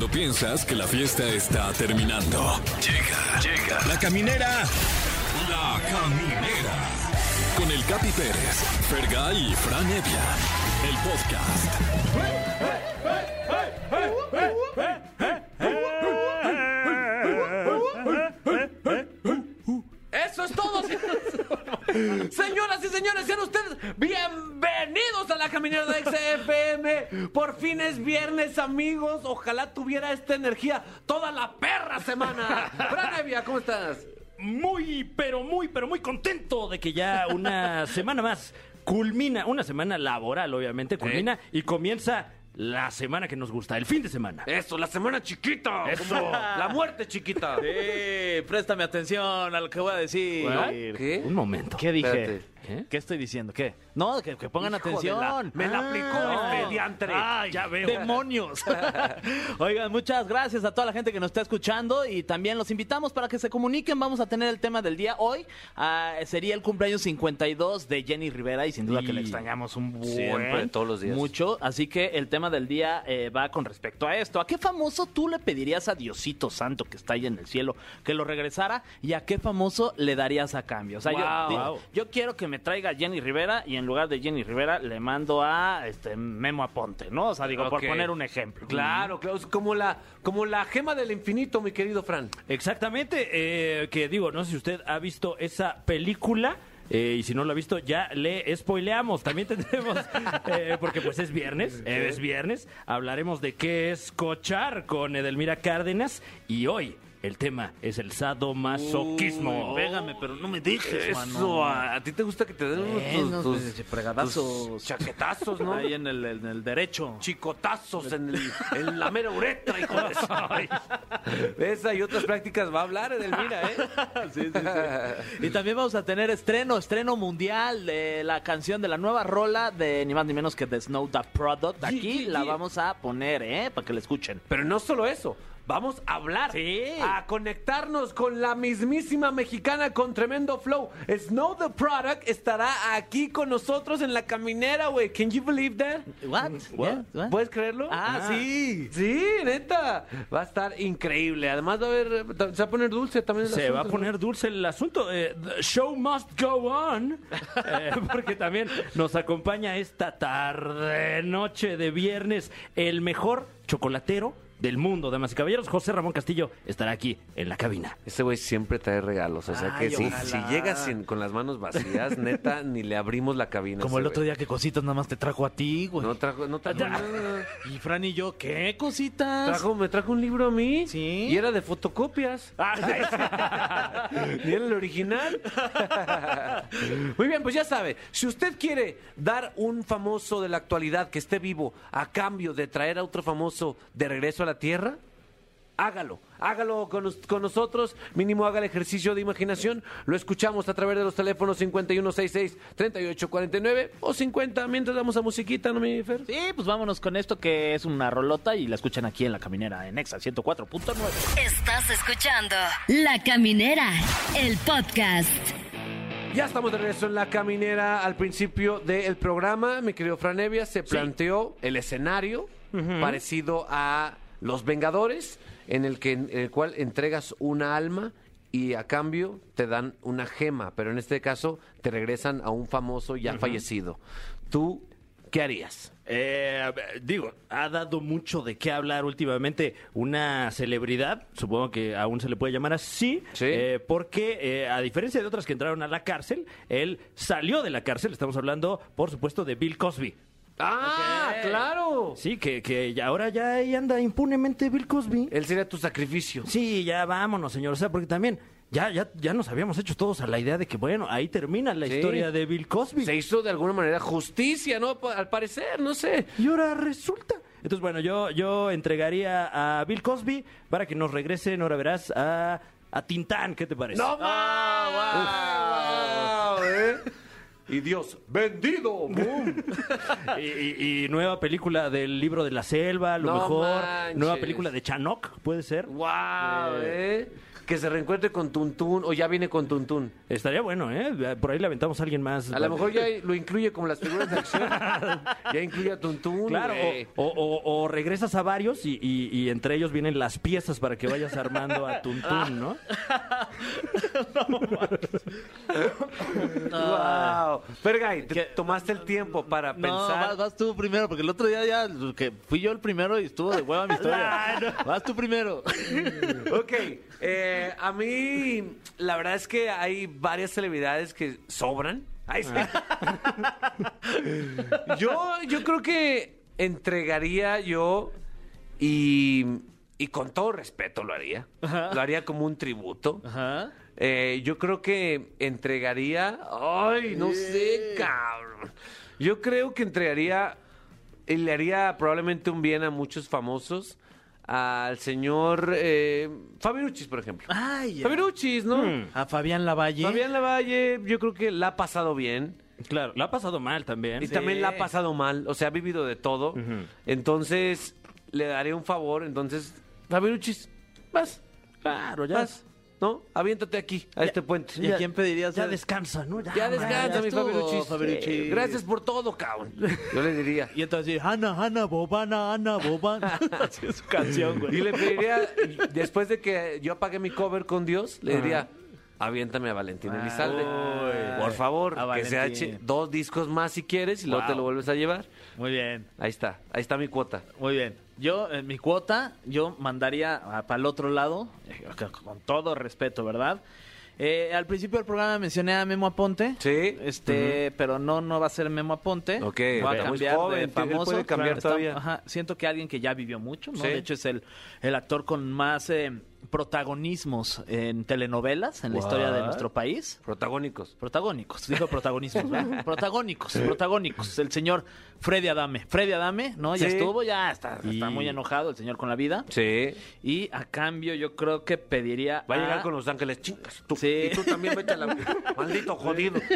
Cuando piensas que la fiesta está terminando. Llega, llega. La caminera. La caminera. Con el Capi Pérez, Fergay y Fran Evia. El podcast. Eso Señoras y señores, sean ustedes bienvenidos a la caminera de XFM. Por fin es viernes, amigos. Ojalá tuviera esta energía toda la perra semana. Fran Evia, ¿cómo estás? muy, pero muy, pero muy contento de que ya una semana más culmina, una semana laboral, obviamente, culmina y comienza la semana que nos gusta, el fin de semana. Eso, la semana chiquita. Eso. La muerte chiquita. Sí, préstame atención a lo que voy a decir. ¿Qué? Un momento. ¿Qué dije? Espérate. ¿Qué? ¿Qué estoy diciendo? ¿Qué? No, que, que pongan Hijo atención. la- me la aplicó Ah. este diantre. Ay, Ya veo. Demonios. Oigan, muchas gracias a toda la gente que nos está escuchando y también los invitamos para que se comuniquen. Vamos a tener el tema del día hoy. Ah, sería el cumpleaños 52 de Jenny Rivera y sin duda Y- que le extrañamos un buen, Siempre, todos los días. Mucho. Así que el tema del día eh, va con respecto a esto. ¿A qué famoso tú le pedirías a Diosito Santo que está ahí en el cielo que lo regresara y a qué famoso le darías a cambio? O sea, Wow. yo, Wow. yo quiero que me traiga Jenny Rivera y en lugar de Jenny Rivera le mando a este Memo Aponte, ¿no? O sea, digo, por poner un ejemplo. Claro, claro. Es como la, como la gema del infinito, mi querido Fran. Exactamente, eh, que digo, no sé si usted ha visto esa película. eh, y si no lo ha visto, ya le spoileamos. También tendremos, eh, porque pues es viernes, eh, es viernes, hablaremos de qué es cochar con Edelmira Cárdenas. Y hoy el tema es el sadomasoquismo. Pégame, pero no me dejes, Eso, mano. a, a ti te gusta que te den unos Eh, tus, fregadazos. tus chaquetazos, ¿no? Ahí en el, en el derecho. Chicotazos en, el, en la mera uretra, hijo de. Esa y otras prácticas va a hablar Edelmira, ¿eh? Sí, sí, sí. Y también vamos a tener estreno, estreno mundial de la canción de la nueva rola de ni más ni menos que The Snow The Product. Aquí la vamos a poner, ¿eh? Para que la escuchen. Pero no solo eso. Vamos a hablar, Sí. a conectarnos con la mismísima mexicana con tremendo flow. Snow the Product estará aquí con nosotros en la caminera, güey. Can you believe that? What? What? Yeah, ¿Puedes creerlo? Ah, sí. Sí, neta. Va a estar increíble. Además va a haber, se va a poner dulce también. el Se va a poner dulce el asunto. eh, the show must go on. Eh, porque también nos acompaña esta tarde, noche de viernes, el mejor chocolatero del mundo, damas y caballeros. José Ramón Castillo estará aquí en la cabina. Ese güey siempre trae regalos. O sea Ay, que si, llegas sin- con las manos vacías, neta, ni le abrimos la cabina. Como el otro día que cositas nada más te trajo a ti, güey. No trajo, no trajo nada. Y Fran y yo, ¿qué cositas? Trajo, me trajo un libro a mí. Sí. Y era de fotocopias. Ni era el original. Muy bien, pues ya sabe, si usted quiere dar un famoso de la actualidad que esté vivo a cambio de traer a otro famoso de regreso a la Tierra, hágalo. Hágalo con, nos- con nosotros, mínimo haga el ejercicio de imaginación. Lo escuchamos a través de los teléfonos 5166-3849 o 50 mientras damos a musiquita, ¿no, mi Fer? Sí, pues vámonos con esto que es una rolota y la escuchan aquí en la caminera en Exa 104.9. Estás escuchando La Caminera, el podcast. Ya estamos de regreso en la caminera al principio del programa. Mi querido Franevia, se planteó el escenario parecido a Los Vengadores, en el, que, en el cual entregas una alma y a cambio te dan una gema, pero en este caso te regresan a un famoso ya fallecido. ¿Tú qué harías? Eh, digo, ha dado mucho de qué hablar últimamente una celebridad, supongo que aún se le puede llamar así, Sí. eh, porque eh, a diferencia de otras que entraron a la cárcel, él salió de la cárcel, estamos hablando, por supuesto, de Bill Cosby. ¡Ah, claro! Sí, que, que ya- ahora ya ahí anda impunemente Bill Cosby. Él sería tu sacrificio. Sí, ya vámonos, señor. O sea, porque también ya, ya, ya nos habíamos hecho todos a la idea de que, bueno, ahí termina la Sí. historia de Bill Cosby. Se hizo de alguna manera justicia, ¿no? Pa- Al parecer, no sé. Y ahora resulta. Entonces, bueno, yo, yo entregaría a Bill Cosby para que nos regresen, ahora verás, a, a Tintán. ¿Qué te parece? ¡No Ah, más! ¿eh? Y Dios, vendido. ¡Boom! Y, y- y nueva película del libro de la selva, a lo No mejor. manches. Nueva película de Chanok, puede ser. ¡Wow! ¿eh? Que se reencuentre con Tuntún o ya viene con Tuntún. Estaría bueno, ¿eh? Por ahí le aventamos a alguien más. A lo mejor ya lo incluye como las figuras de acción. ya incluye a Tuntún. Claro, güey. o, o- o- o regresas a varios y, y- y entre ellos vienen las piezas para que vayas armando a Tuntún, ¿no? Wow. Fergay, tomaste el tiempo para No, pensar. vas, vas tú primero, porque el otro día ya que fui yo el primero y estuvo de hueva mi historia. Vas tú primero. Ok, eh, a mí la verdad es que hay varias celebridades que sobran. Ay, sí. yo, yo creo que entregaría yo y, y con todo respeto lo haría. Lo haría como un tributo. Ajá. Eh, yo creo que entregaría. Ay, no sé, cabrón. Yo creo que entregaría. y Le haría probablemente un bien a muchos famosos. Al señor eh, Fabiruchis, por ejemplo. Ay, ya. Fabiruchis, ¿no? A Fabián Lavalle. Fabián Lavalle, yo creo que la ha pasado bien. Claro, la ha pasado mal también. Y también la ha pasado mal. O sea, ha vivido de todo. Entonces, le daré un favor. Entonces, Fabiruchis, vas. Claro, ya. Vas. ¿No? Aviéntate aquí, a este puente. ¿Y a quién pedirías? Ya descansa, ¿no? Ya, Ya descansa, ya mi Fabiruchis. Fabiruchis. Eh, Gracias por todo, cabrón. Yo le diría. Y entonces, Ana, Ana, Bobana, Ana, Bobana. Así es su canción, güey. Y le pediría, después de que yo apagué mi cover con Dios, le diría, aviéntame a Valentín Elizalde. Uy. Por favor, A que se eche dos discos más si quieres y luego te lo vuelves a llevar. Muy bien, Ahí está, ahí está mi cuota. muy bien. Yo, en mi cuota, yo mandaría para el otro lado, eh, con todo respeto, ¿verdad? Eh, al principio del programa mencioné a Memo Aponte. Sí. Este, pero no, no va a ser Memo Aponte. Ok, ok. a cambiar joven, de famoso. puede cambiar todavía. ajá, siento que alguien que ya vivió mucho, ¿no? Sí. De hecho, es el, el actor con más eh, protagonismos en telenovelas en la historia de nuestro país. Protagónicos. Protagónicos, dijo protagonismos, ¿verdad? protagónicos, protagónicos. El señor Freddy Adame. Freddy Adame, ¿no? Ya Sí. estuvo, ya está, Y- está muy enojado el señor con la vida. Sí. Y a cambio yo creo que pediría Va a llegar con Los Ángeles, chingas. Tú. Sí. Y tú también vete a la... Maldito jodido.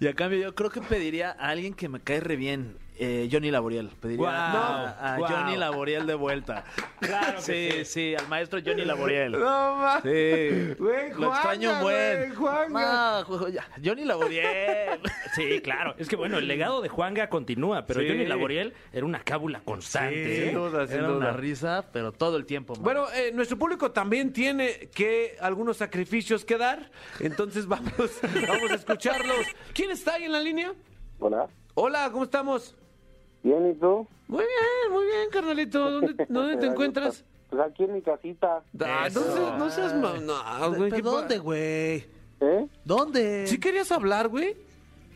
Y a cambio yo creo que pediría a alguien que me cae re bien. Eh, Johnny Laboriel. Pediría a. Johnny Laboriel de vuelta. Claro sí, que sí, al maestro Johnny Laboriel. No, ma. Sí. Güey, Lo extraño Juanga, un buen. güey, Johnny Laboriel. Sí, claro. Es que bueno, el legado de Juanga continúa, pero Sí. Johnny Laboriel era una cábula constante. Sin ¿eh? duda, sin Era una risa, pero todo el tiempo. man. Bueno, eh, nuestro público también tiene que algunos sacrificios que dar, entonces vamos, vamos a escucharlos. ¿Quién está ahí en la línea? Hola. Hola, ¿cómo estamos? Bien, ¿y tú? Muy bien, muy bien, carnalito. ¿Dónde, dónde te encuentras? Pues aquí en mi casita. Ah, no, seas- no seas... ma- no, güey, ¿qué ¿Pero pa- ¿Dónde, güey? ¿Eh? ¿Dónde? ¿Sí querías hablar, güey?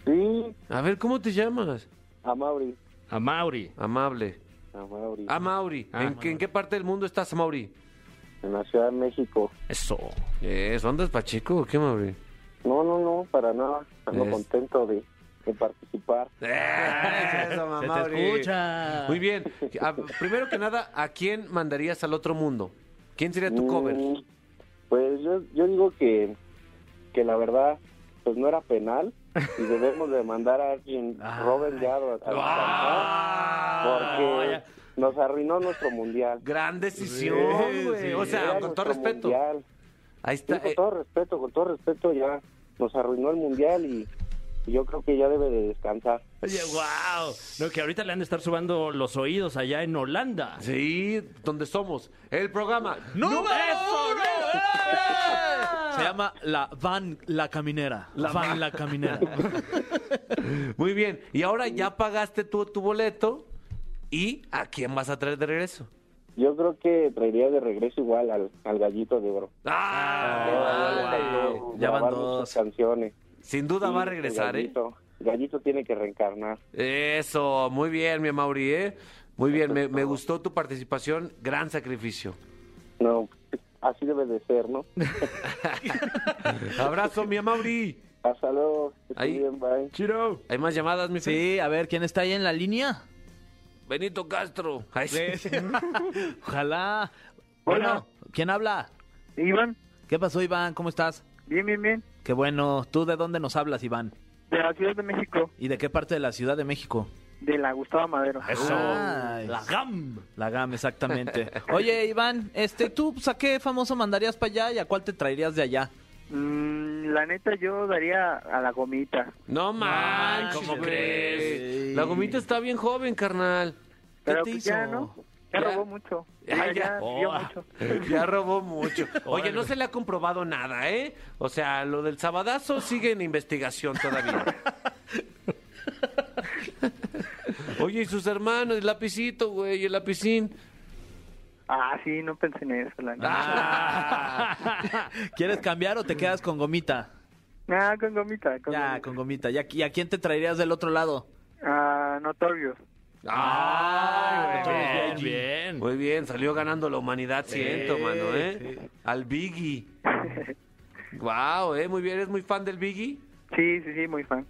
Sí, A ver, ¿cómo te llamas? a Mauri. A Mauri. Amable. A Mauri. Ah, Mauri. Ah, ¿En, qué- ¿En qué parte del mundo estás, Mauri? En la Ciudad de México. Eso. Eso, ¿andas pacheco o qué, Mauri? No, no, no, para nada. Ando Es- contento de, de participar. Eso, Se te escucha. Muy bien. A- primero que nada, ¿a quién mandarías al otro mundo? ¿Quién sería tu cover? Mm, Pues yo, yo digo que, que la verdad, pues no era penal y debemos de mandar a alguien, Robin ya al porque nos arruinó nuestro mundial. Gran decisión, güey. sí. O sea, Era con todo respeto. mundial. Ahí Sí, está. con eh, todo respeto, con todo respeto ya nos arruinó el mundial y yo creo que ya debe de descansar. Oye, wow. No, que ahorita le han de estar subando los oídos allá en Holanda. sí, donde somos. El programa. ¡No! ¡Eso, no! Se llama La Van La Caminera. La Van La Caminera. Muy bien. Y ahora ya pagaste tu, tu boleto. ¿Y a quién vas a traer de regreso? Yo creo que traería de regreso igual al, al gallito de oro. ¡Ah! Pero Ya van dos. canciones. Sin duda Sí, va a regresar, el ¿eh? gallito, el gallito tiene que reencarnar. Eso, muy bien, mi Mauri, ¿eh? Muy bien, me, me gustó tu participación. Gran sacrificio. No, así debe de ser, ¿no? Abrazo, mi Mauri. Hasta luego. Ahí. bien, bye. Chiro. ¿Hay más llamadas, mi? Sí, a ver, ¿quién está ahí en la línea? Benito Castro. Ay, sí. Ojalá. Hola. Bueno, ¿quién habla? Iván, ¿Qué pasó, Iván? ¿Cómo estás? Bien, bien, bien. Qué bueno. ¿Tú de dónde nos hablas, Iván? De la Ciudad de México. ¿Y de qué parte de la Ciudad de México? De la Gustavo Madero. Eso. Ay. La GAM. La GAM, exactamente. Oye, Iván, este, ¿tú pues, a qué famoso mandarías para allá y a cuál te traerías de allá? Mm, la neta, yo daría a la gomita. No manches, ¿cómo crees? La gomita está bien joven, carnal. Pero te pues ya? ¿no? Ya, Ya. robó mucho. Ya, Oh. mucho. Ya robó mucho. Oye, no se le ha comprobado nada, ¿eh? O sea, lo del sabadazo sigue en investigación todavía. Oye, y sus hermanos, el lapicito, güey, el lapicín. Ah, sí, no pensé en eso, la. Ah. ¿Quieres cambiar o te quedas con gomita? Ah, con gomita. Con Ya, gomita. con gomita. ¿Y a, y a quién te traerías del otro lado? Ah, Notorious. Ay, güey. Bien, bien. Muy bien, salió ganando la humanidad, siento, mano, ¿eh? Al Biggie. Wow, ¿eh? Muy bien, ¿eres muy fan del Biggie? Sí, sí, sí, muy fan.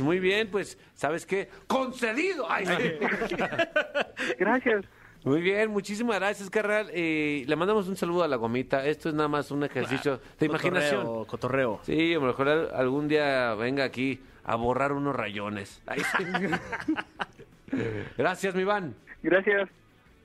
Muy bien, pues, ¿sabes qué? ¡Concedido! Ay, sí. Gracias. Muy bien, muchísimas gracias, carnal. Eh, le mandamos un saludo a la gomita. Esto es nada más un ejercicio de imaginación. Cotorreo, cotorreo. Sí, a lo mejor al- algún día venga aquí a borrar unos rayones. Ay, sí. gracias, mi Iván. Gracias.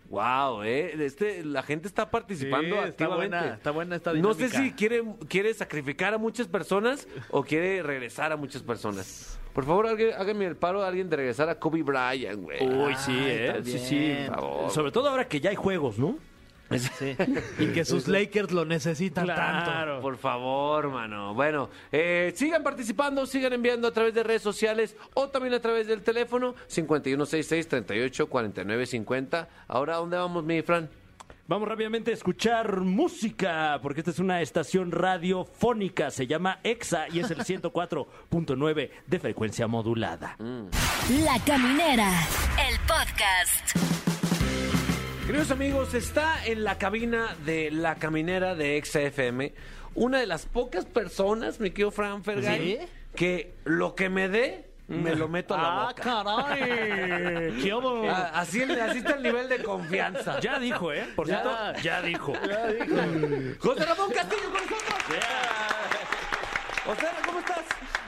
Wow, eh, este, la gente está participando Sí, está activamente. buena, está buena esta No sé dinámica. si quiere, quiere sacrificar a muchas personas o quiere regresar a muchas personas. Por favor, alguien- háganme el paro a alguien de regresar a Kobe Bryant, güey. Uy, sí, Ay, ¿eh? Sí, sí. Por favor. Sobre todo ahora que ya hay juegos, ¿no? Sí. Y que sus Lakers lo necesitan tanto. Por favor, mano. Bueno, eh, sigan participando, sigan enviando a través de redes sociales o también a través del teléfono 5166-384950. Ahora, ¿a dónde vamos, mi Fran? Vamos rápidamente a escuchar música, porque esta es una estación radiofónica, se llama EXA y es el 104.9 de frecuencia modulada. La Caminera, el podcast. Queridos amigos, está en la cabina de la caminera de XFM una de las pocas personas, mi querido Fran Fergay, ¿Sí? que lo que me dé, me lo meto a la ¡Ah, boca. caray! ¿Qué hubo? Ah, Así, así está el nivel de confianza. Ya dijo, ¿eh? Por Ya. cierto, ya dijo. José Ramón Castillo con nosotros. José, ¿cómo estás?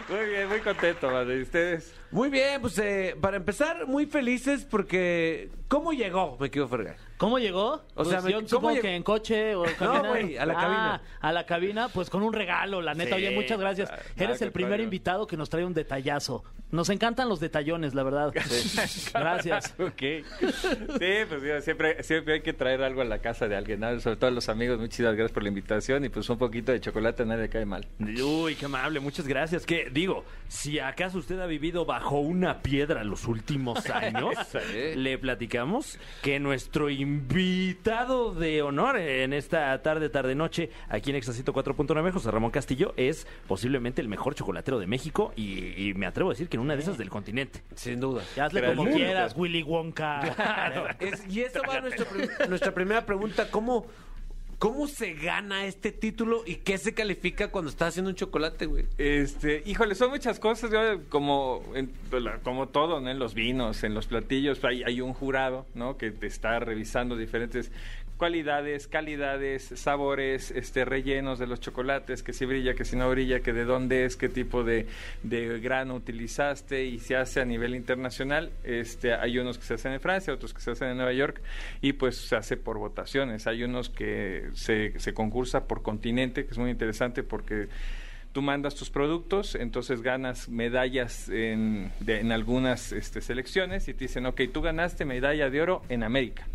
Muy bien, muy contento, madre. ¿Y ustedes? Muy bien, pues eh, para empezar, muy felices porque... ¿Cómo llegó, me querido Fergay? ¿Cómo llegó? O sea, Pues me- yo ¿cómo supongo llegó? que en coche o caminando. güey, a la Ah, cabina. a la cabina, pues con un regalo, la neta. Sí. Oye, muchas gracias. Ah, Eres al el primer contrario. invitado que nos trae un detallazo. Nos encantan los detallones, la verdad. Gracias. ok. Sí, pues digo, siempre, siempre hay que traer algo a la casa de alguien, ¿no? sobre todo a los amigos. Muchas gracias por la invitación y pues un poquito de chocolate a nadie le cae mal. Uy, qué amable, muchas gracias. Que digo, si acaso usted ha vivido bajo una piedra los últimos años, Sí. le platicamos que nuestro invitado de honor en esta tarde, tarde, noche, aquí en Exacito 4.9, José Ramón Castillo, es posiblemente el mejor chocolatero de México y, y me atrevo a decir que en una de esas del continente. Sin duda. Ya hazle como quieras, Willy Wonka. Es- y esa va nuestra, nuestra primera pregunta. ¿Cómo, ¿Cómo se gana este título y qué se califica cuando estás haciendo un chocolate, güey? Este, híjole, son muchas cosas, como, en- como todo, ¿no? En los vinos, en los platillos, hay, hay un jurado, ¿no? Que te está revisando diferentes cualidades, calidades, sabores, este, rellenos de los chocolates, que si brilla, que si no brilla, que de dónde es, qué tipo de, de grano utilizaste y se hace a nivel internacional. Este, hay unos que se hacen en Francia, otros que se hacen en Nueva York y pues se hace por votaciones. Hay unos que se, se concursa por continente, que es muy interesante porque tú mandas tus productos, entonces ganas medallas en, de- en algunas este, selecciones y te dicen, ok, tú ganaste medalla de oro en América.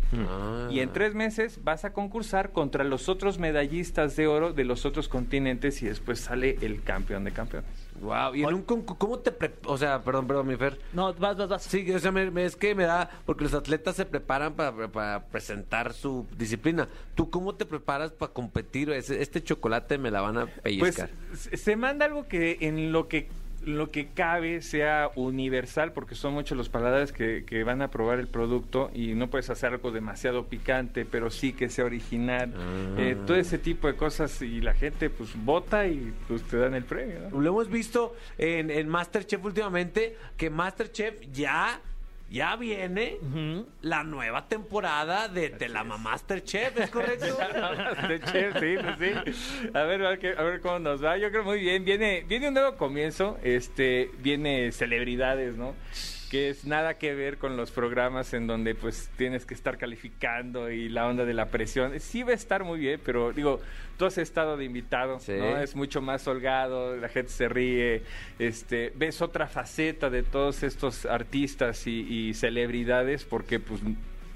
Y en tres meses vas a concursar contra los otros medallistas de oro de los otros continentes y después sale el campeón de campeones. Wow. ¿Y en un concurso, cómo te pre- O sea, perdón, perdón, mi Fer. No, vas, vas, vas. Sí, o sea, me- me- es que me da, porque los atletas se preparan para, para presentar su disciplina. ¿Tú cómo te preparas para competir? Este chocolate me la van a Pues pellizcar. se- se manda algo que en lo que lo que cabe sea universal porque son muchos los paladares que, que van a probar el producto y no puedes hacer algo demasiado picante pero sí que sea original Eh, todo ese tipo de cosas y la gente pues vota y pues te dan el premio ¿no? Lo hemos visto en, en Masterchef últimamente, que Masterchef ya, ya viene la nueva temporada de Te la Masterchef, ¿es correcto? De chef, sí, pues sí. A ver, a ver, a ver cómo nos va. Yo creo muy bien. Viene, viene un nuevo comienzo. Este, viene celebridades, ¿no? Que es nada que ver con los programas en donde pues tienes que estar calificando y la onda de la presión. Sí va a estar muy bien, pero digo, tú has estado de invitado, Sí. ¿no? Es mucho más holgado, la gente se ríe, este, ves otra faceta de todos estos artistas y, y celebridades porque pues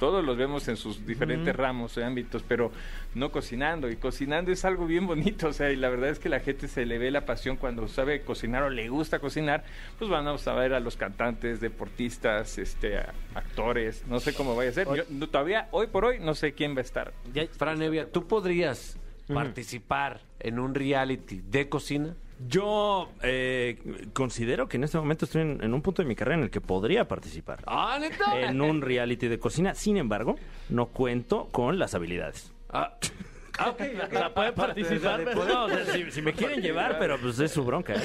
todos los vemos en sus diferentes ramos o ámbitos, pero no cocinando. Y cocinando es algo bien bonito, o sea, y la verdad es que la gente se le ve la pasión cuando sabe cocinar o le gusta cocinar, pues vamos a ver a los cantantes, deportistas, este, actores, no sé cómo vaya a ser. Yo no- todavía, hoy por hoy, no sé quién va a estar. Ya- Fran Evia, ¿tú podrías participar en un reality de cocina? Yo eh, considero que en este momento estoy en, en un punto de mi carrera en el que podría participar ¡Ah, neta! en un reality de cocina. Sin embargo, no cuento con las habilidades. Ah, ah, ok, ok. O sea, puede participar, No, o sea, si, si me quieren llevar, pero pues es su bronca. ¿eh?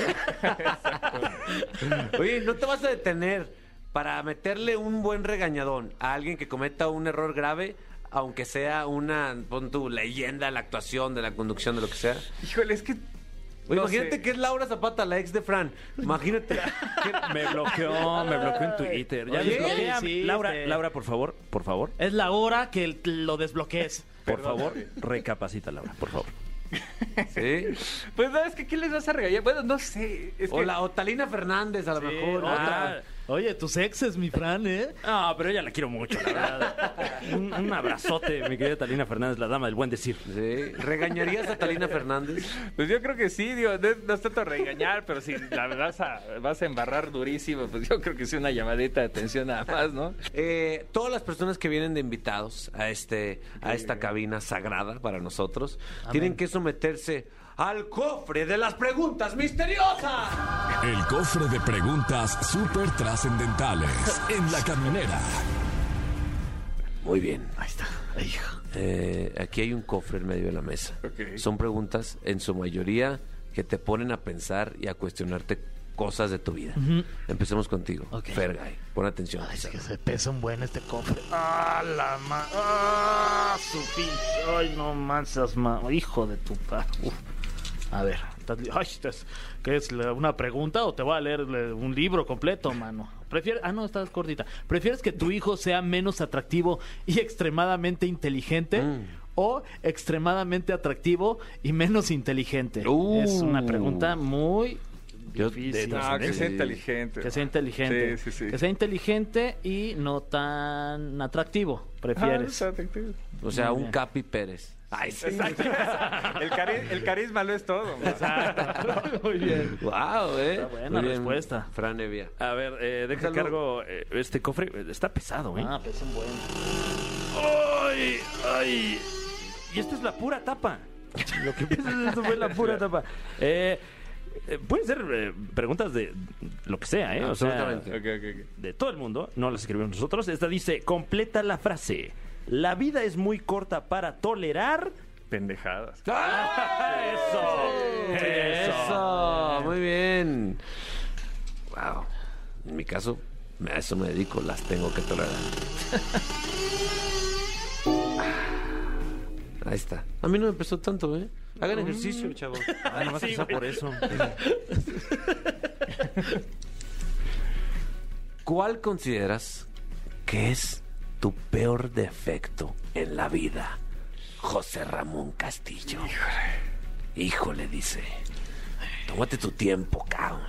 Oye, ¿no te vas a detener para meterle un buen regañadón a alguien que cometa un error grave, aunque sea una, pon tu leyenda de la actuación, de la conducción, de lo que sea? Híjole, es que... Oye, no imagínate sé. que es Laura Zapata, la ex de Fran. Imagínate. que- Me bloqueó, me bloqueó en Twitter. Ya desbloquea. sí, Laura, Laura, por favor, por favor, Es la hora que lo desbloquees. por favor, recapacita, Laura, por favor. ¿Sí? Pues no, es que ¿qué les vas a regañar? Bueno, no sé. Es O que... la o Talina Fernández, a lo mejor. ah, otra. Oye, tus exes, mi Fran, ¿eh? No, pero ella la quiero mucho, la verdad. Un, un abrazote, mi querida Talina Fernández, la dama del buen decir. Sí. ¿Regañarías a Talina Fernández? Pues yo creo que sí, digo, no, no es tanto regañar, pero si la verdad vas a, vas a embarrar durísimo, pues yo creo que sí una llamadita de atención nada más, ¿no? Eh, todas las personas que vienen de invitados a este a esta cabina sagrada para nosotros tienen que someterse al cofre de las preguntas misteriosas. El cofre de preguntas súper trascendentales en la caminera. Muy bien. Ahí está. Eh, aquí hay un cofre en medio de la mesa. Son preguntas en su mayoría que te ponen a pensar y a cuestionarte cosas de tu vida. Empecemos contigo. Ok. Fergay, pon atención. Ay, es que se pesa un buen este cofre. ¡Ah, la ma... ¡Ah, su pinche! ¡Ay, no mansas, ma... Hijo de tu pa... A ver, Ay, ¿qué es? ¿Una pregunta o te voy a leer le- un libro completo, mano? ¿Prefieres... Ah, no, estás cortita. ¿Prefieres que tu hijo sea menos atractivo y extremadamente inteligente? O extremadamente atractivo y menos inteligente. Uh. Es una pregunta muy Yo- difícil. de- No, que sea inteligente. Que sea inteligente. Sí, sí, sí. Que sea inteligente y no tan atractivo, prefieres. Ah, exacto. O sea, Muy un bien. Capi Pérez. Ay, sí. Exacto. El, cari- el carisma lo es todo. ¿no? Muy bien. Wow, eh. Está buena Muy bien, respuesta. Fran Evia. A ver, eh, deja cargo eh, este cofre. Está pesado, ¿eh? Ah, pues un buen. ¡Ay! ¡Ay! Y esta es la pura tapa. Lo que esto fue la pura tapa. Eh, eh, pueden ser eh, preguntas de lo que sea, ¿eh? O sea, de todo el mundo. No las escribimos nosotros. Esta dice: completa la frase. La vida es muy corta para tolerar. Pendejadas. ¡Eso! Eso, muy bien. Wow. En mi caso, a eso me dedico, las tengo que tolerar. Ahí está. A mí no me empezó tanto, ¿eh? Hagan ejercicio, chavos. Ah, no vas a empezar por eso. ¿Cuál consideras que es tu peor defecto en la vida? José Ramón Castillo. Híjole, dice. Tómate tu tiempo, cabrón.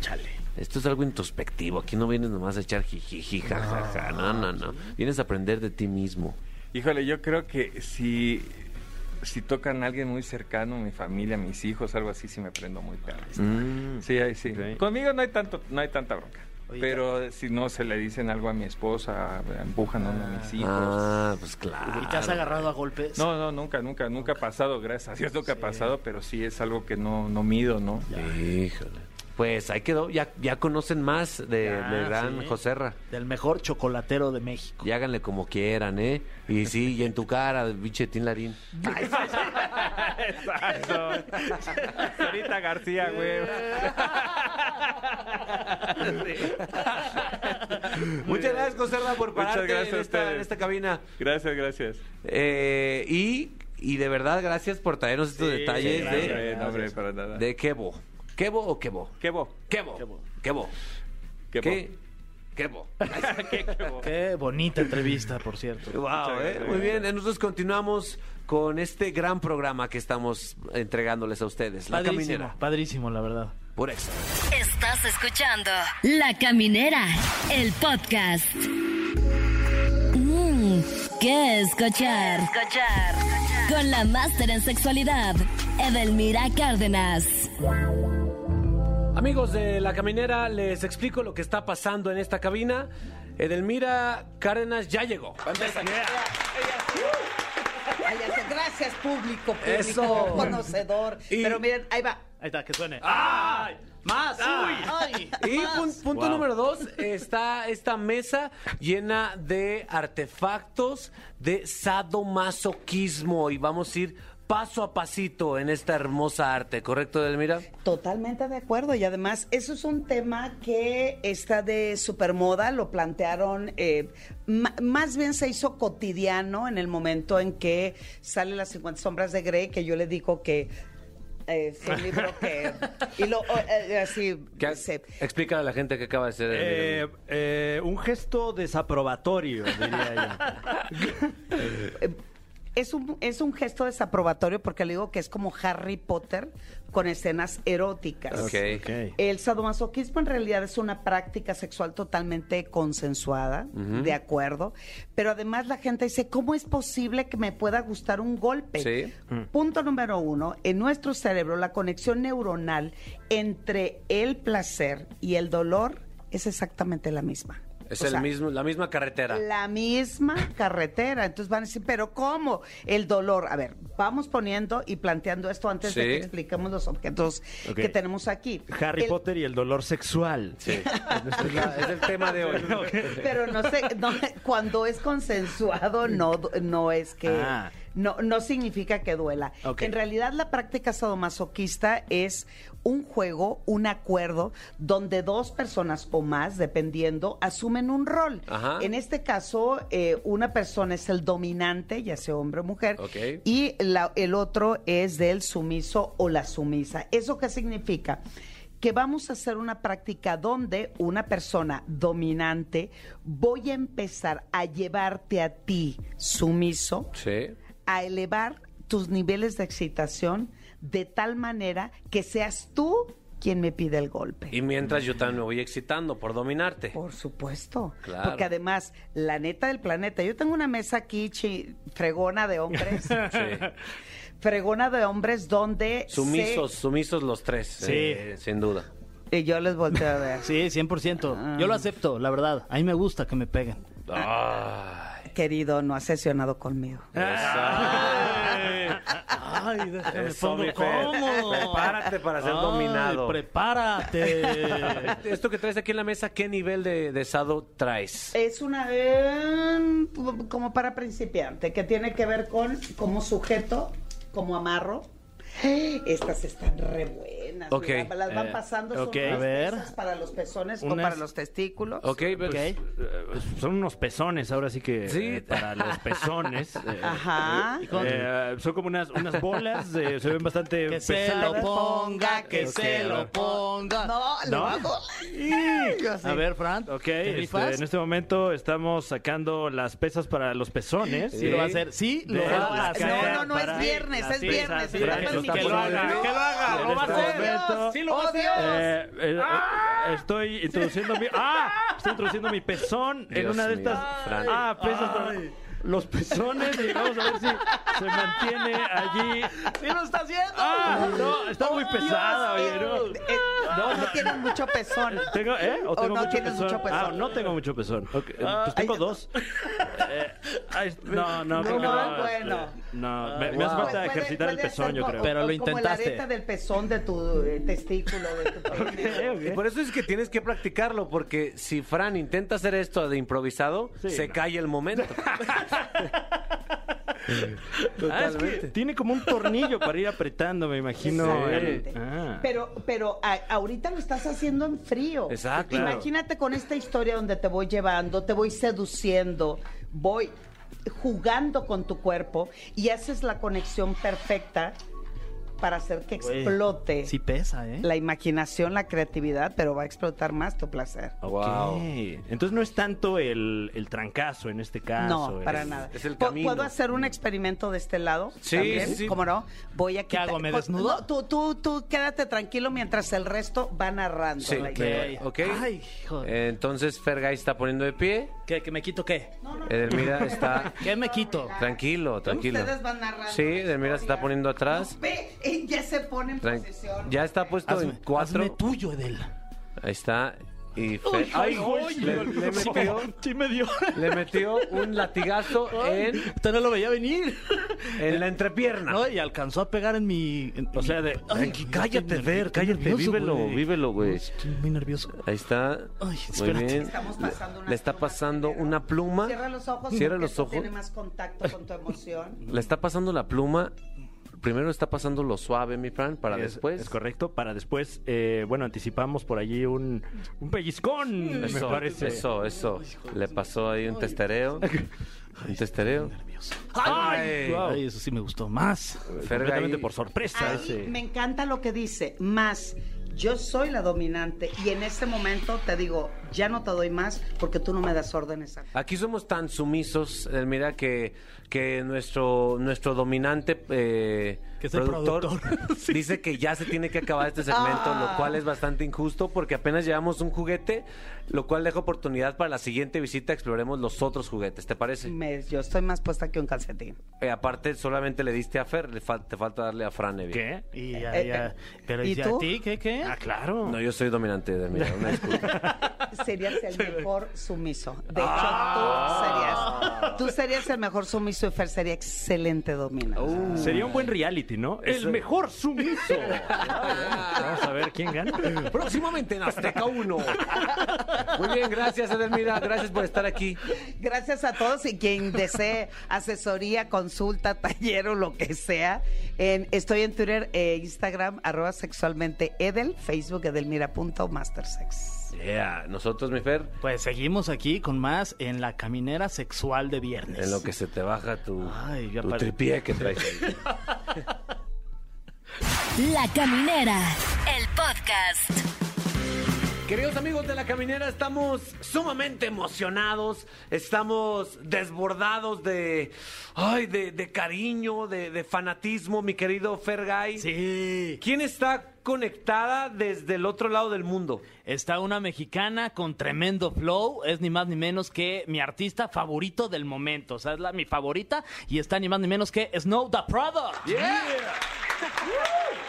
Chale. Esto es algo introspectivo. Aquí no vienes nomás a echar jijiji, jajaja. No, no, no. Vienes a aprender de ti mismo. Híjole, yo creo que si, si tocan a alguien muy cercano, mi familia, mis hijos, algo así, sí me prendo muy perro. Mm. Sí, ahí sí. Conmigo no hay tanto, no hay tanta bronca. Oye, Pero si no se le dicen algo a mi esposa, empujan a uno a mis hijos. Ah, pues claro. ¿Y te has agarrado a golpes? No, no, nunca, nunca, nunca ha pasado, gracias a Dios nunca ha pasado, pero sí es algo que no, no mido, ¿no? Híjole. Pues ahí quedó. Ya, ya conocen más de, Ya, de gran sí. Joserra. Del mejor chocolatero de México. Y háganle como quieran, ¿eh? Y sí, y en tu cara, Tin Larín. Exacto. Sarita García, güey. Muchas gracias, Joserra, por Muchas pararte gracias en, esta, ustedes. en esta cabina. Gracias, gracias. Eh, y, y de verdad, gracias por traernos estos detalles Gracias, de, güey, no, hombre, para nada. de Kebo. ¿Kebo o Kebo? ¿Qué bo? Kebo. Kebo. Kebo. ¿Qué ¿Qué, qué bo. Qué bonita entrevista, por cierto. Wow, ¿eh? Muy bien, nosotros continuamos con este gran programa que estamos entregándoles a ustedes, La Padrísimo, Caminera, padrísimo, la verdad. por Exa. Estás escuchando La Caminera, el podcast. Mmm, ¿qué escuchar? Escuchar. Con la máster en sexualidad, Edelmira Cárdenas. Amigos de La Caminera, les explico lo que está pasando en esta cabina. Edelmira Cárdenas ya llegó. Gracias, público, público Eso. conocedor. Y- Pero miren, ahí va. Ahí está, que suene. ¡Ay! ¡Más! ¡Ay! Y Más. pun- punto Wow. número dos, está esta mesa llena de artefactos de sadomasoquismo y vamos a ir paso a pasito en esta hermosa arte, ¿correcto, Edelmira? Totalmente de acuerdo. Y además, eso es un tema que está de supermoda. Lo plantearon, eh, más bien se hizo cotidiano en el momento en que sale Las 50 Sombras de Grey, que yo le digo que eh, fue un libro que. Y lo, eh, así. ¿Qué- se- Explícale a la gente que acaba de ser. Eh, eh, un gesto desaprobatorio, diría yo. Es un, es un gesto desaprobatorio porque le digo que es como Harry Potter con escenas eróticas. Ok. El sadomasoquismo en realidad es una práctica sexual totalmente consensuada, de acuerdo, pero además la gente dice, ¿cómo es posible que me pueda gustar un golpe? Sí. Punto número uno, en nuestro cerebro la conexión neuronal entre el placer y el dolor es exactamente la misma. Es O el sea, mismo, la misma carretera. la misma carretera. Entonces van a decir, pero ¿cómo? El dolor. A ver, vamos poniendo y planteando esto antes de Sí. que expliquemos los objetos que tenemos aquí. Harry El- Potter y el dolor sexual. Sí. es el tema de hoy. Pero no sé, no, cuando es consensuado, no, no es que. Ah. No, no significa que duela. En realidad, la práctica sadomasoquista es un juego, un acuerdo, donde dos personas o más, dependiendo, asumen un rol. Ajá. En este caso, eh, una persona es el dominante, ya sea hombre o mujer, y la- el otro es del sumiso o la sumisa. ¿Eso qué significa? Que vamos a hacer una práctica donde una persona dominante voy a empezar a llevarte a ti sumiso, Sí. A elevar tus niveles de excitación de tal manera que seas tú quien me pide el golpe. Y mientras yo también me voy excitando por dominarte. Por supuesto. Claro. Porque además, la neta del planeta, yo tengo una mesa aquí chi- fregona de hombres. Fregona de hombres donde... Sumisos, sumisos los tres. Sí. eh, sin duda. y yo les volteo a ver. Sí, 100%. Yo lo acepto, la verdad. A mí me gusta que me peguen. Ay. Querido, no has sesionado conmigo. Ay, déjame Eso, pongo mi Fer. cómodo. Prepárate para ser Ay, dominado. Prepárate. Esto que traes aquí en la mesa, ¿qué nivel de, de sado traes? Es una... eh, como para principiante, que tiene que ver con como sujeto, como amarro. Estas están re buenas. Las van Eh, pasando, son ok. unas A ver. pesas para los pezones o para los testículos. Ok, pues, Eh, son unos pezones, ahora sí que Sí. eh, para los pezones. eh, Ajá. eh, son como unas, unas bolas, eh, se ven bastante Que se lo ponga, que se lo ponga. No, lo ¿No? hago. Sí. A ver, Fran. Ok, ¿te este, en este momento estamos sacando las pesas para los pezones. Sí, lo va a hacer. Sí, lo De va a la hacer. cara No, no, no, es viernes, es viernes, sí, que lo haga, que lo haga, lo va a este hacer. Momento, Sí lo a ¡Oh, eh, eh, eh, estoy introduciendo mi ¡Ah! Estoy introduciendo mi pezón en Dios una de mío, estas Fran. ah, pesas para los pezones y vamos a ver si se mantiene allí. ¡Sí lo está haciendo! Ah, no, está muy pesada, oye, no. Eh, no, no tienes mucho pezón. ¿Tengo, ¿eh? ¿O tengo no mucho tienes pezón? mucho pezón. Ah, no tengo mucho pezón. Eh, pues tengo ay, dos. Eh, ay, no, no, No, no. bueno. No, me, me wow. hace falta Puede- ejercitar el pezón, yo creo. Pero lo Como la intentaste. areta del pezón de tu eh, testículo, de tu por eso es que tienes que practicarlo, porque si Fran intenta hacer esto de improvisado, Sí, se no. cae el momento. Ah, es que tiene como un tornillo para ir apretando, me imagino. Exactamente. el- ah. Pero, pero a- ahorita lo estás haciendo en frío. Exacto. Imagínate con esta historia donde te voy llevando, te voy seduciendo, voy jugando con tu cuerpo y haces la conexión perfecta para hacer que explote Sí pesa, ¿eh? la imaginación, la creatividad, pero va a explotar más tu placer. Ok. Wow. Entonces no es tanto el, el trancazo en este caso. No, para es- nada. es el ¿Pu- camino. ¿Puedo hacer un experimento de este lado? Sí, también? sí. ¿Cómo no? Voy a quitar... hago, me desnudo? No, tú, tú, tú quédate tranquilo mientras el resto va narrando Sí, la historia. ok. Ay, hijo. Eh, Entonces Fergay está poniendo de pie. ¿Qué, que me quito qué? Edelmira está ¿Qué me quito? tranquilo, tranquilo. Ustedes van narrando Sí, Edelmira se está poniendo atrás. Ve, ya se pone en Tran- posición. Ya está puesto en Hazme- cuatro. hazme tuyo, Edel. Ahí está. Y Fer- Ay, le, le metió, Sí me dio. le metió un latigazo en, Usted no lo veía venir. en la entrepierna. No, y alcanzó a pegar en mi. en- O sea, de- Ay, estoy cállate, estoy cállate, nervioso, vívelo, güey. vívelo, güey. Estoy muy nervioso. Ahí está. Ay, Muy bien. Estamos pasando una Le está pasando primero. una pluma. Cierra los ojos. Cierra porque los ojos. Tiene más contacto con tu emoción. Le está pasando la pluma. Primero está pasando lo suave, mi Fran, para es, después. Es correcto. Para después, eh, bueno, anticipamos por allí un, un pellizcón, me Eso, parece. eso, eso. Le pasó ahí un testereo. Un testereo. ¡Ay! Eso sí me gustó más. Completamente por sorpresa. Ahí ese. me encanta lo que dice, más yo soy la dominante y en ese momento te digo, ya no te doy más porque tú no me das órdenes. Aquí somos tan sumisos, eh, mira, que, que nuestro, nuestro dominante eh, Que es el productor. Sí. dice que ya se tiene que acabar este segmento, Ah. lo cual es bastante injusto porque apenas llevamos un juguete, lo cual deja oportunidad para la siguiente visita exploremos los otros juguetes, ¿te parece? Me- yo estoy más puesta que un calcetín. Eh, aparte, solamente le diste a Fer, le fal- te falta darle a Fran, Evia. ¿Qué? Y, ya, Eh, ya- eh, pero ¿y ¿y, a tú? ti qué qué? Ah, claro. No, yo soy dominante, de mira, una disculpa. Serías el mejor sumiso. De hecho, Ah. tú serías, tú serías el mejor sumiso y Fer sería excelente dominante. Uh. Sería un buen reality, ¿no? Eso- El mejor sumiso. Vamos a ver quién gana. Próximamente en Azteca 1. Muy bien, gracias, Edelmira. Gracias por estar aquí. Gracias a todos y quien desee asesoría, consulta, taller o lo que sea. En- estoy en Twitter e Instagram, arroba sexualmente Edel, Facebook edelmira.mastersex. Yeah, nosotros, mi Fer, Pues seguimos aquí con más en la caminera sexual de viernes. en lo que se te baja tu, Ay, ya tu tripié que traes ahí. La Caminera, el podcast. Queridos amigos de la caminera, estamos sumamente emocionados, estamos desbordados de, ay, de, de cariño, de, de fanatismo, mi querido Fergay. Sí. ¿Quién está conectada desde el otro lado del mundo? Está una mexicana con tremendo flow. Es ni más ni menos que mi artista favorito del momento. O sea, es la, mi favorita. Y está ni más ni menos que Snow the Product.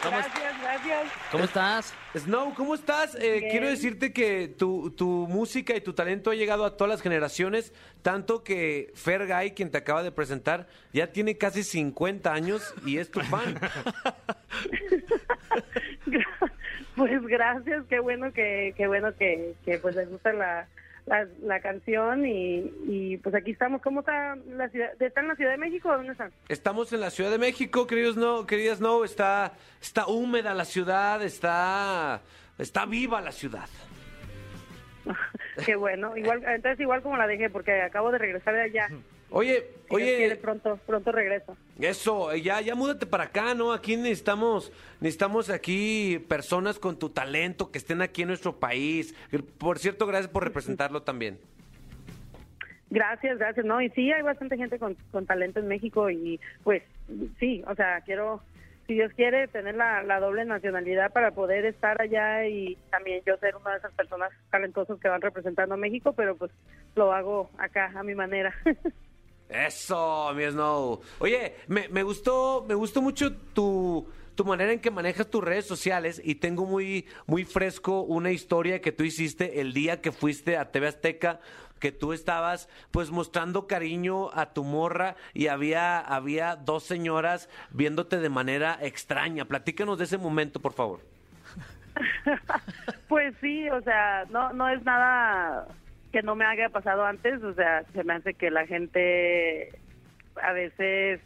Gracias, gracias. ¿Cómo estás? Snow, ¿cómo estás? Eh, quiero decirte que tu, tu música y tu talento ha llegado a todas las generaciones, tanto que Fergay, quien te acaba de presentar, ya tiene casi 50 años y es tu fan. Pues gracias, qué bueno que, qué bueno que, que pues les gusta la, la, la canción y, y pues aquí estamos. ¿Cómo está la ciudad? ¿Está en la Ciudad de México o dónde están? Estamos en la Ciudad de México, queridos Snow, querida Snow, está, está húmeda la ciudad, está, está viva la ciudad. Qué bueno. Igual, entonces igual como la dejé porque acabo de regresar de allá. Oye, Si Dios quiere, oye, pronto, pronto regreso. eso, ya, ya múdate para acá, ¿no? Aquí necesitamos, necesitamos aquí personas con tu talento que estén aquí en nuestro país. Por cierto, gracias por representarlo también. Gracias, gracias. No, y sí, hay bastante gente con, con talento en México y pues sí, o sea, quiero, si Dios quiere, tener la, la doble nacionalidad para poder estar allá y también yo ser una de esas personas talentosas que van representando a México, pero pues lo hago acá a mi manera. Eso, mi Snow. Oye, me, me gustó, me gustó mucho tu, tu manera en que manejas tus redes sociales y tengo muy, muy fresco una historia que tú hiciste el día que fuiste a TV Azteca, que tú estabas pues mostrando cariño a tu morra y había, había dos señoras viéndote de manera extraña. Platícanos de ese momento, por favor. Pues sí, o sea, no no es nada que no me haya pasado antes, o sea, se me hace que la gente a veces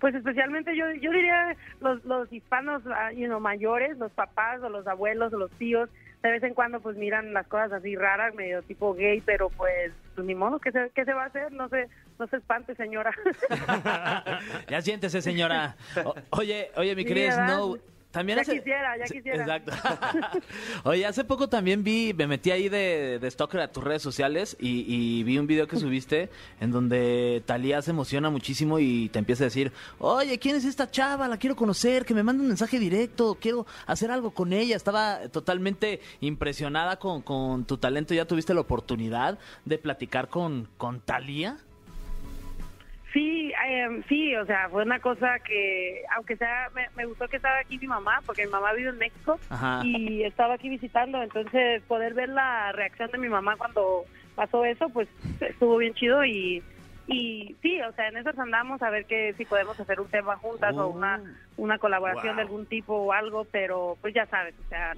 pues especialmente yo yo diría los los hispanos ah, you know, mayores, los papás o los abuelos o los tíos de vez en cuando pues miran las cosas así raras, medio tipo gay, pero pues, pues ni modo, ¿qué se, qué se va a hacer? No se, no se espante, señora. ya siéntese, señora. O- oye, oye, mi querida. Snow. También Ya hace... quisiera, ya quisiera. Exacto. Oye, hace poco también vi, me metí ahí de, de stalker a tus redes sociales y, y vi un video que subiste en donde Talía se emociona muchísimo y te empieza a decir, oye, ¿quién es esta chava? La quiero conocer, que me mande un mensaje directo, quiero hacer algo con ella. Estaba totalmente impresionada con, con tu talento. ¿Ya tuviste la oportunidad de platicar con, con Talía? Sí, em, sí, o sea, fue una cosa que, aunque sea, me, me gustó que estaba aquí mi mamá, porque mi mamá vive en México Ajá. y estaba aquí visitando, entonces poder ver la reacción de mi mamá cuando pasó eso, pues estuvo bien chido y, y sí, o sea, en eso andamos a ver que si podemos hacer un tema juntas o una, una colaboración de algún tipo o algo, pero pues ya sabes, o sea,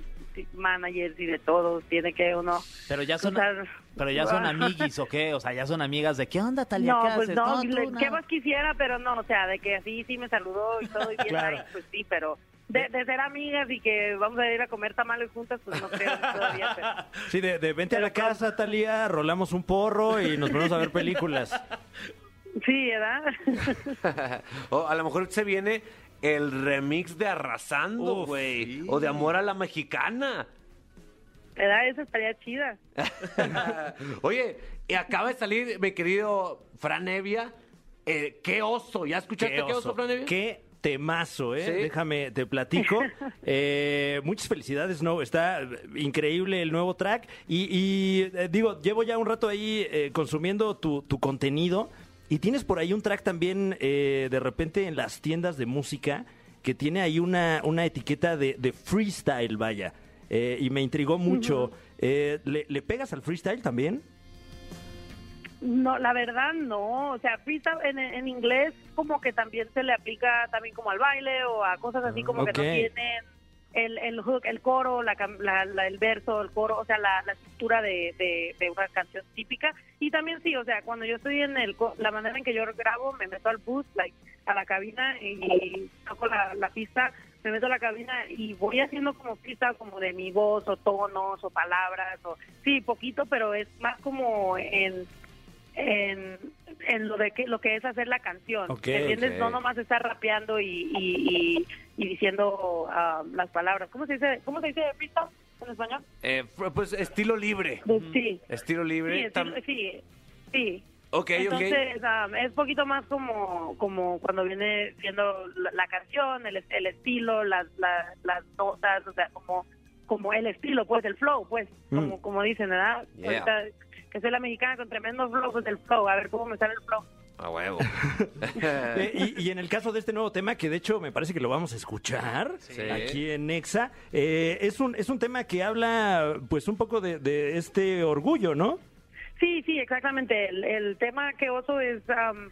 managers y de todos, tiene que uno Pero ya son, usar- pero ya son amiguis o qué? O sea, ya son amigas de qué onda, Talía, No, ¿qué pues haces? no, tú, le- no. ¿qué más quisiera? Pero no, o sea, de que así sí me saludó y todo y bien, Claro. pues sí, pero de, de ser amigas y que vamos a ir a comer tamales juntas, pues no creo todavía. Pero, Sí, de, de vente a la casa, Talía, rolamos un porro y nos ponemos a ver películas. sí, ¿verdad? o a lo mejor se viene el remix de Arrasando, güey. sí. O de Amor a la Mexicana. ¿Verdad? Esa estaría chida. Oye, y acaba de salir, mi querido Fran Evia. eh, qué oso. ¿Ya escuchaste qué oso, Fran Evia? Qué temazo, ¿eh? Sí. Déjame, te platico. Eh, muchas felicidades, ¿no? Está increíble el nuevo track. Y, y, eh, digo, llevo ya un rato ahí eh, consumiendo tu, tu contenido. Y tienes por ahí un track también, eh, de repente, en las tiendas de música, que tiene ahí una, una etiqueta de, de freestyle, vaya. Eh, y me intrigó mucho. Eh, ¿le, le pegas al freestyle también? No, la verdad no, o sea, freestyle en, en inglés como que también se le aplica también como al baile o a cosas así como que no tienen el, el hook, el coro, la, la- la- el verso, el coro, o sea, la, la estructura de, de, de una canción típica. Y también sí, o sea, cuando yo estoy en el, la manera en que yo grabo, me meto al bus, like, a la cabina y toco la, pista, me meto a la cabina y voy haciendo como pistas como de mi voz o tonos o palabras, o sí, poquito, pero es más como en en, en lo de que lo que es hacer la canción. Ok, ¿Entiendes? ok. No nomás estar rapeando y, y, y, y diciendo ah, las palabras. ¿Cómo se dice? ¿Cómo se dice freestyle en español? Eh, pues estilo libre. Sí. Estilo Sí, libre. es- Tam- sí, sí. ok, ok. Entonces, um, es poquito más como como cuando viene siendo la, la canción, el, el estilo, las, las, las notas, o sea, como como el estilo, pues, el flow, pues, como, como dicen, ¿verdad? Yeah. Ahorita que soy la mexicana con tremendo flow, pues el flow, a ver cómo me sale el flow. A huevo. Eh, y, y en el caso de este nuevo tema, que de hecho me parece que lo vamos a escuchar aquí en Nexa, eh, es, un, es un tema que habla pues un poco de, de este orgullo, ¿no? Sí, sí, exactamente. El, el tema que oso es... am,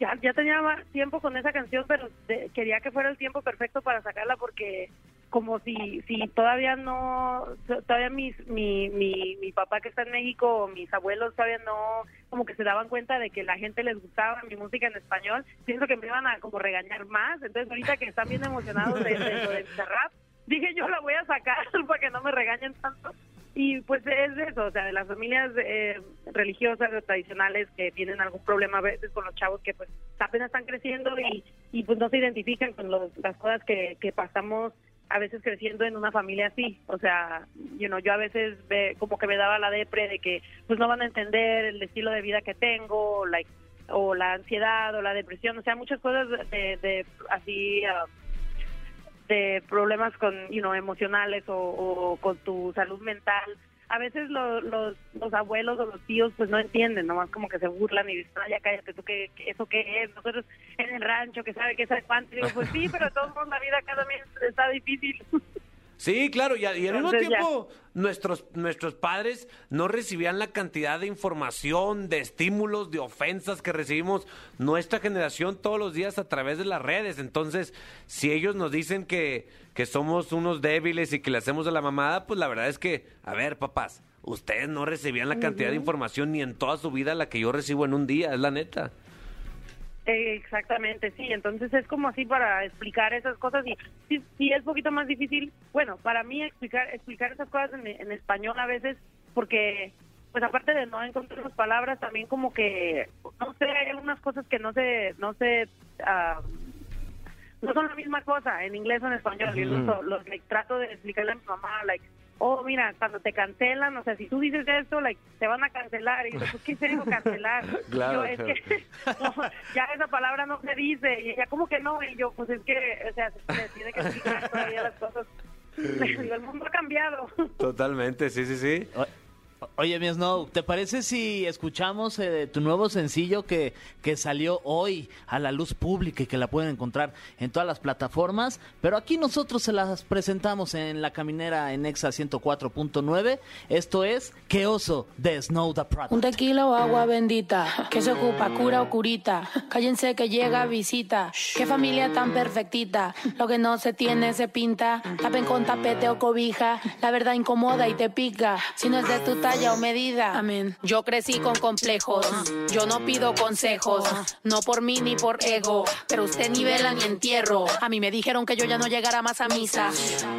ya, ya tenía más tiempo con esa canción, pero de- quería que fuera el tiempo perfecto para sacarla porque como si si todavía no todavía mis, mi, mi mi papá que está en México o mis abuelos todavía no como que se daban cuenta de que la gente les gustaba mi música en español pienso que me iban a como regañar más. Entonces ahorita que están bien emocionados de, de lo del rap dije yo la voy a sacar para que no me regañen tanto y pues es eso, o sea, de las familias eh, religiosas o tradicionales que tienen algún problema a veces con los chavos que pues apenas están creciendo y, y pues no se identifican con los- las cosas que, que pasamos a veces creciendo en una familia así. O sea, you know, yo a veces ve- como que me daba la depre de que pues no van a entender el estilo de vida que tengo, like, o la ansiedad o la depresión, o sea, muchas cosas de, de así... ah, de problemas con, you know, emocionales o, con tu salud mental. A veces lo- los, los abuelos o los tíos pues no entienden, nomás como que se burlan y dicen, "Ay, ya cállate, ¿tú qué, qué- eso qué es? Nosotros rancho, que sabe que sabe cuánto. Y digo, pues sí, pero de todos modos la vida cada vez está difícil. Sí, claro, y, y al mismo ya. tiempo nuestros, nuestros padres no recibían la cantidad de información, de estímulos, de ofensas que recibimos nuestra generación todos los días a través de las redes. Entonces, si ellos nos dicen que, que somos unos débiles y que le hacemos de la mamada, pues la verdad es que, a ver, papás, ustedes no recibían la cantidad de información ni en toda su vida la que yo recibo en un día, es la neta. Eh, Exactamente, sí. Entonces es como así para explicar esas cosas y sí, sí es un poquito más difícil, bueno, para mí explicar explicar esas cosas en, en español a veces porque pues aparte de no encontrar las palabras, también como que, no sé, hay algunas cosas que no se, no se, ah, no son la misma cosa en inglés o en español. Y los, los, trato de explicarle a mi mamá, like, oh, mira, cuando te cancelan, o sea, si tú dices esto, like, te van a cancelar. Y yo, pues, ¿qué se dijo cancelar? Claro, yo, es claro. que no, ya esa palabra no se dice. Y ella, ¿cómo que no? Y yo, pues es que, o sea, se, tiene que explicar todavía las cosas. El mundo ha cambiado. Totalmente, sí, sí, sí. Oye, mi Snow, ¿te parece si escuchamos eh, tu nuevo sencillo que, que salió hoy a la luz pública y que la pueden encontrar en todas las plataformas? Pero aquí nosotros se las presentamos en la caminera en Exa 104.9. Esto es Qué oso de Snow the Product. Un tequila o agua bendita, que se ocupa, cura o curita. Cállense que llega visita. Qué familia tan perfectita. Lo que no se tiene se pinta. Tapen con tapete o cobija. La verdad incomoda y te pica. Si no es de tu talla o medida. Amén. Yo crecí con complejos. Yo no pido consejos. No por mí ni por ego. Pero usted ni vela ni entierro. A mí me dijeron que yo ya no llegara más a misa.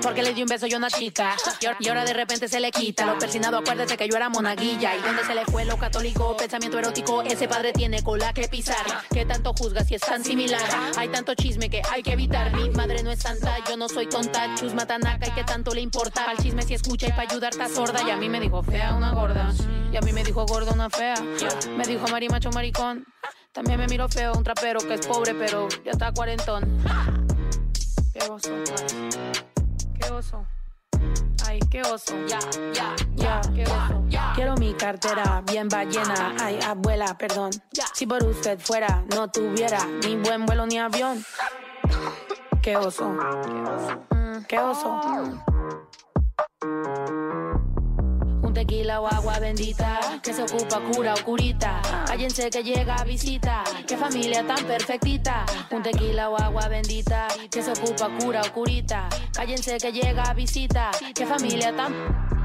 Porque le di un beso yo a una chica. Y ahora- de repente se le quita. Lo persinado, acuérdate que yo era monaguilla. ¿Y dónde se le fue lo católico? Pensamiento erótico. Ese padre tiene cola que pisar. ¿Qué tanto juzga si es tan similar? Hay tanto chisme que hay que evitar. Mi madre no es santa, yo no soy tonta. Chusma tanaca y qué tanto le importa. Al chisme si escucha y para ayudar está sorda. Y a mí me dijo fea una gorda. Y a mí me dijo gorda una fea. Me dijo marimacho maricón. También me miró feo un trapero que es pobre, pero ya está cuarentón. Qué oso. Qué oso. Ay, qué oso. Ya, ya, ya, qué oso. Quiero mi cartera bien ballena. Ay, abuela, perdón. Si por usted fuera, no tuviera ni buen vuelo ni avión. Qué oso. Mm, Qué oso. Un tequila o agua bendita que se ocupa cura o curita. Cállense que llega visita. Qué familia tan perfectita. Un tequila o agua bendita que se ocupa cura o curita. Cállense que llega visita. Qué familia tan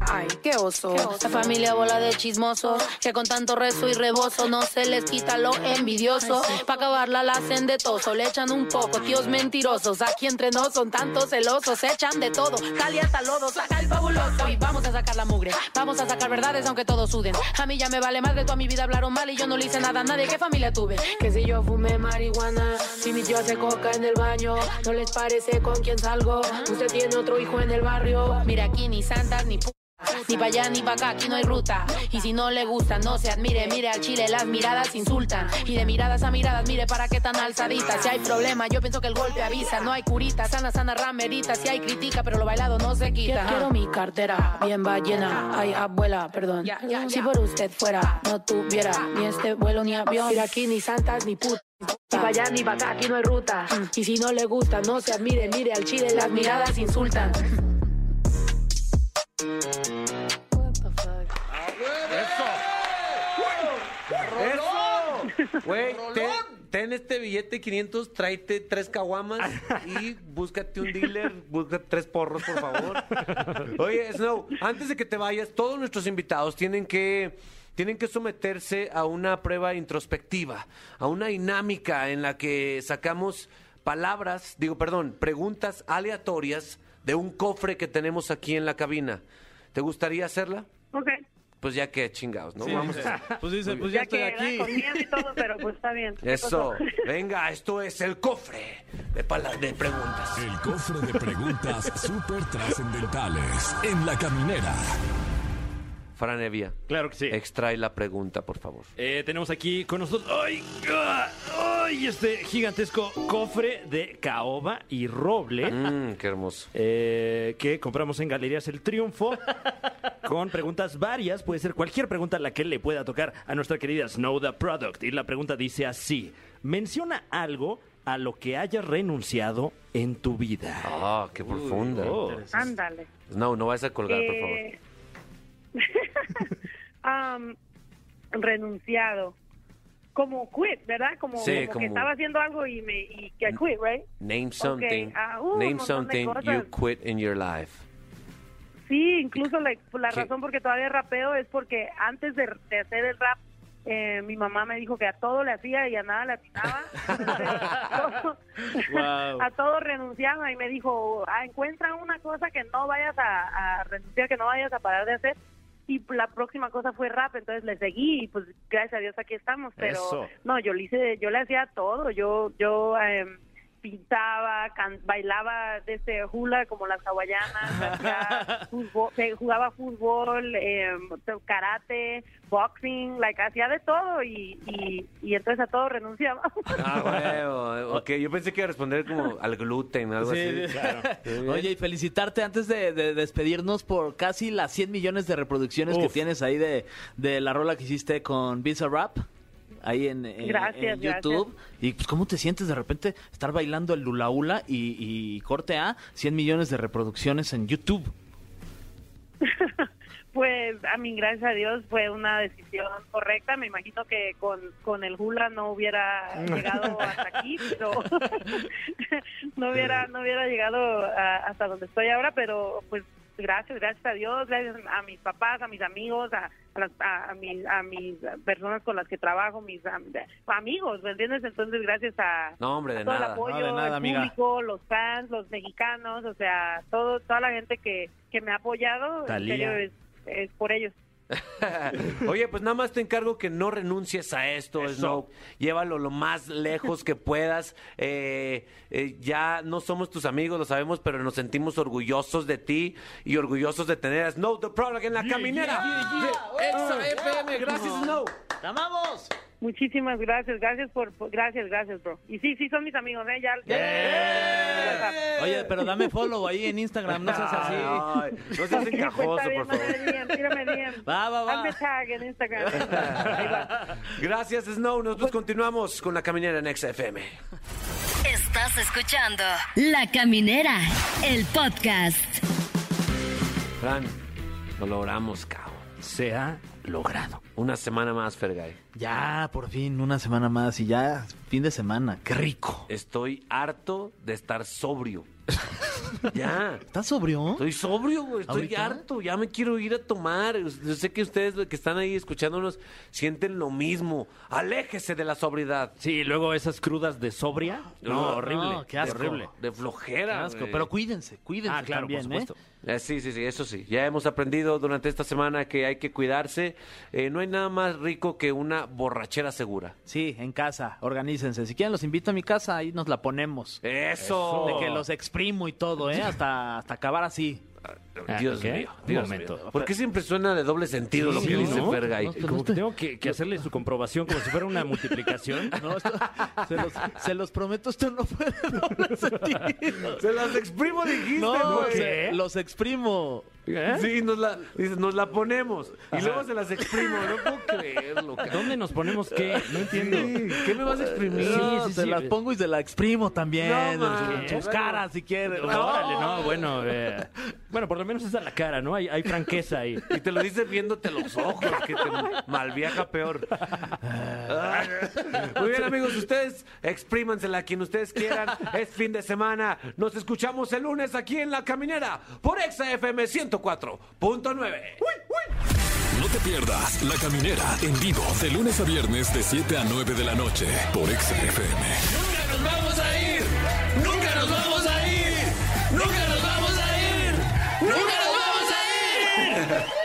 Ay, qué oso. La familia bola de chismosos que con tanto rezo y rebozo no se les quita lo envidioso. Pa' acabarla la hacen de toso, le echan un poco, tíos mentirosos. Aquí entre nos son tantos celosos, se echan de todo. Cali hasta lodo, saca el fabuloso y vamos a sacar la mugre. Vamos a sacar verdades aunque todos suden. A mí ya me vale más de toda mi vida hablaron mal y yo no le hice nada a nadie. ¿Qué familia tuve? Que si yo fumé marihuana, si mi tío hace coca en el baño, no les parece con quién salgo. Usted tiene otro hijo en el barrio. Mira aquí ni santas ni ni para allá ni para acá, aquí no hay ruta. Y si no le gusta, no se admire. Mire al chile, las miradas insultan. Y de miradas a miradas, mire para qué tan alzaditas. Si hay problema, yo pienso que el golpe avisa. No hay curita, sana, sana, ramerita. Si hay crítica, pero lo bailado no se quita. Quiero mi cartera bien ballena. Ay, abuela, perdón. Si por usted fuera, no tuviera ni este vuelo ni avión. Mira aquí ni santas ni putas. Ni para allá ni para acá, aquí no hay ruta. Y si no le gusta, no se admire. Mire al chile, las miradas insultan. ¡Eso! Güey, ten, ten este billete de 500, tráete tres caguamas y búscate un dealer, búscate tres porros, por favor. Oye, Snow, antes de que te vayas, todos nuestros invitados tienen que tienen que someterse a una prueba introspectiva, a una dinámica en la que sacamos palabras, digo, perdón, preguntas aleatorias de un cofre que tenemos aquí en la cabina. ¿Te gustaría hacerla? Ok. Pues ya que chingados, ¿no? Vamos a... Pues dice, pues ya Ya estoy que aquí. con miedo y todo, pero pues está bien. ¿Qué Eso, venga, esto es el cofre de, de preguntas. El cofre de preguntas súper trascendentales en la caminera. Fran Evia, Claro que sí. extrae la pregunta, por favor. Eh, tenemos aquí con nosotros ¡ay! ¡Ah! ¡Ay! este gigantesco cofre de caoba y roble Mmm, qué hermoso. eh, que compramos en Galerías El Triunfo con preguntas varias. Puede ser cualquier pregunta la que le pueda tocar a nuestra querida Snow the Product. Y la pregunta dice así: Menciona algo a lo que hayas renunciado en tu vida. Ah, qué profunda. Oh. Ándale. No, no vas a colgar, por favor. Am, renunciado. Como quit, ¿verdad? Como, Sí, como, como- que estaba haciendo algo y me y que quit, right? Name something. ah, uh, name something you quit in your life. Sí, incluso la razón por que todavía rapeo es porque antes de, de hacer el rap, eh, mi mamá me dijo que a todo le hacía y a nada le atinaba. Todo- Wow. A todo renunciaba y me dijo, ah, encuentra una cosa que no vayas a, a renunciar, que no vayas a parar de hacer y la próxima cosa fue rap, entonces le seguí y pues gracias a Dios aquí estamos, pero Eso. no, yo le hice, yo le hacía todo, yo, yo em, pintaba, can- bailaba desde hula como las hawaianas, fútbol- eh, jugaba fútbol, em, karate, boxing, like hacía de todo y, y, y entonces a todo renunciaba. Ah, huevo. Ok, yo pensé que iba a responder como al gluten, algo Sí, así. claro. Oye, y felicitarte antes de, de despedirnos por casi las 100 millones de reproducciones que tienes ahí de, de la rola que hiciste con Visa Rap. Ahí en, en- Gracias, en YouTube. Y pues, ¿cómo te sientes de repente estar bailando el Lula Ula y, y corte A 100 millones de reproducciones en YouTube? Pues a mí, gracias a Dios, fue una decisión correcta. Me imagino que con, con el hula no hubiera llegado hasta aquí, pero no hubiera no hubiera llegado a- hasta donde estoy ahora. Pero pues gracias, gracias a Dios, gracias a mis papás, a mis amigos, a, a, las- a- a mis, a mis personas con las que trabajo, mis am- amigos, ¿me entiendes? Entonces, gracias a, No, hombre, de a todo el apoyo, No, de nada, el amiga. público, los fans, los mexicanos, o sea, todo toda la gente que, que me ha apoyado, Talía. en serio, es, es por ellos. Oye, pues nada más te encargo que no renuncies a esto, Snow. Llévalo lo más lejos que puedas. Eh, eh, ya no somos tus amigos, lo sabemos, pero nos sentimos orgullosos de ti y orgullosos de tener a Snow the Product en la caminera. de Exa FM. Gracias, Snow. ¡Te amamos! Muchísimas gracias, gracias por, por- gracias, gracias, bro. Y sí, sí son mis amigos, ¿eh? Ya, ya- Oye, pero dame follow ahí en Instagram, no seas así. Ay, no seas encajoso, pues, está por bien, favor. tírame DM. Va, va, va. Hazme tag en Instagram. Ahí va. Gracias, Snow. Nosotros continuamos con la caminera en Exa FM. Estás escuchando La Caminera, el podcast. Fran, lo logramos, cabrón. Se ha logrado. Una semana más, Fergay. Ya, por fin, una semana más y ya, fin de semana. ¡Qué rico! Estoy harto de estar sobrio. ya. ¿Estás sobrio? Estoy sobrio, güey. Estoy ¿Ahorita? harto. Ya me quiero ir a tomar. Yo sé que ustedes que están ahí escuchándonos sienten lo mismo. Aléjese de la sobriedad. Sí, luego esas crudas de sobria. No, No, horrible. no, qué asco. Horrible. De flojera. Qué asco, güey. pero cuídense, cuídense Ah, claro, también, por ¿eh? supuesto. Eh, sí, sí, sí, eso sí. Ya hemos aprendido durante esta semana que hay que cuidarse. Eh, no hay nada más rico que una borrachera segura. Sí, en casa, organícense. Si quieren los invito a mi casa, ahí nos la ponemos. Eso. De que los exprimo y todo, ¿eh? Hasta, hasta acabar así. Ah, Dios ¿qué? mío, Un Dios momento. mío. ¿Por qué siempre suena de doble sentido lo que Sí, dice ¿no? Fergay? No, Como que tengo que, que hacerle su comprobación como si fuera una multiplicación. No, esto- se, los, se los prometo, esto no puede doble sentido. Se las exprimo, dijiste, No, güey. se- los exprimo. ¿Eh? Sí, nos la, dice, nos la ponemos. Y luego se las exprimo. No puedo creerlo. ¿Dónde nos ponemos qué? No entiendo. Sí, ¿Qué me vas a exprimir? No, sí, se sí. las pongo y se la exprimo también. No, en sus caras, si quieren. Órale, no, bueno. eh, bueno, por lo menos es a la cara, ¿no? Hay, hay franqueza ahí. Y te lo dice viéndote los ojos, que te malviaja peor. Muy bien, amigos, ustedes exprímansela a quien ustedes quieran. Es fin de semana. Nos escuchamos el lunes aquí en La Caminera por Exa FM 104.9. No te pierdas La Caminera en vivo de lunes a viernes de 7 a 9 de la noche por Exa FM. ¡Nunca nos vamos a ir! ¡Nunca nos vamos a ir! ¡Nunca nos vamos a ir! ¡Nunca nos vamos a ir!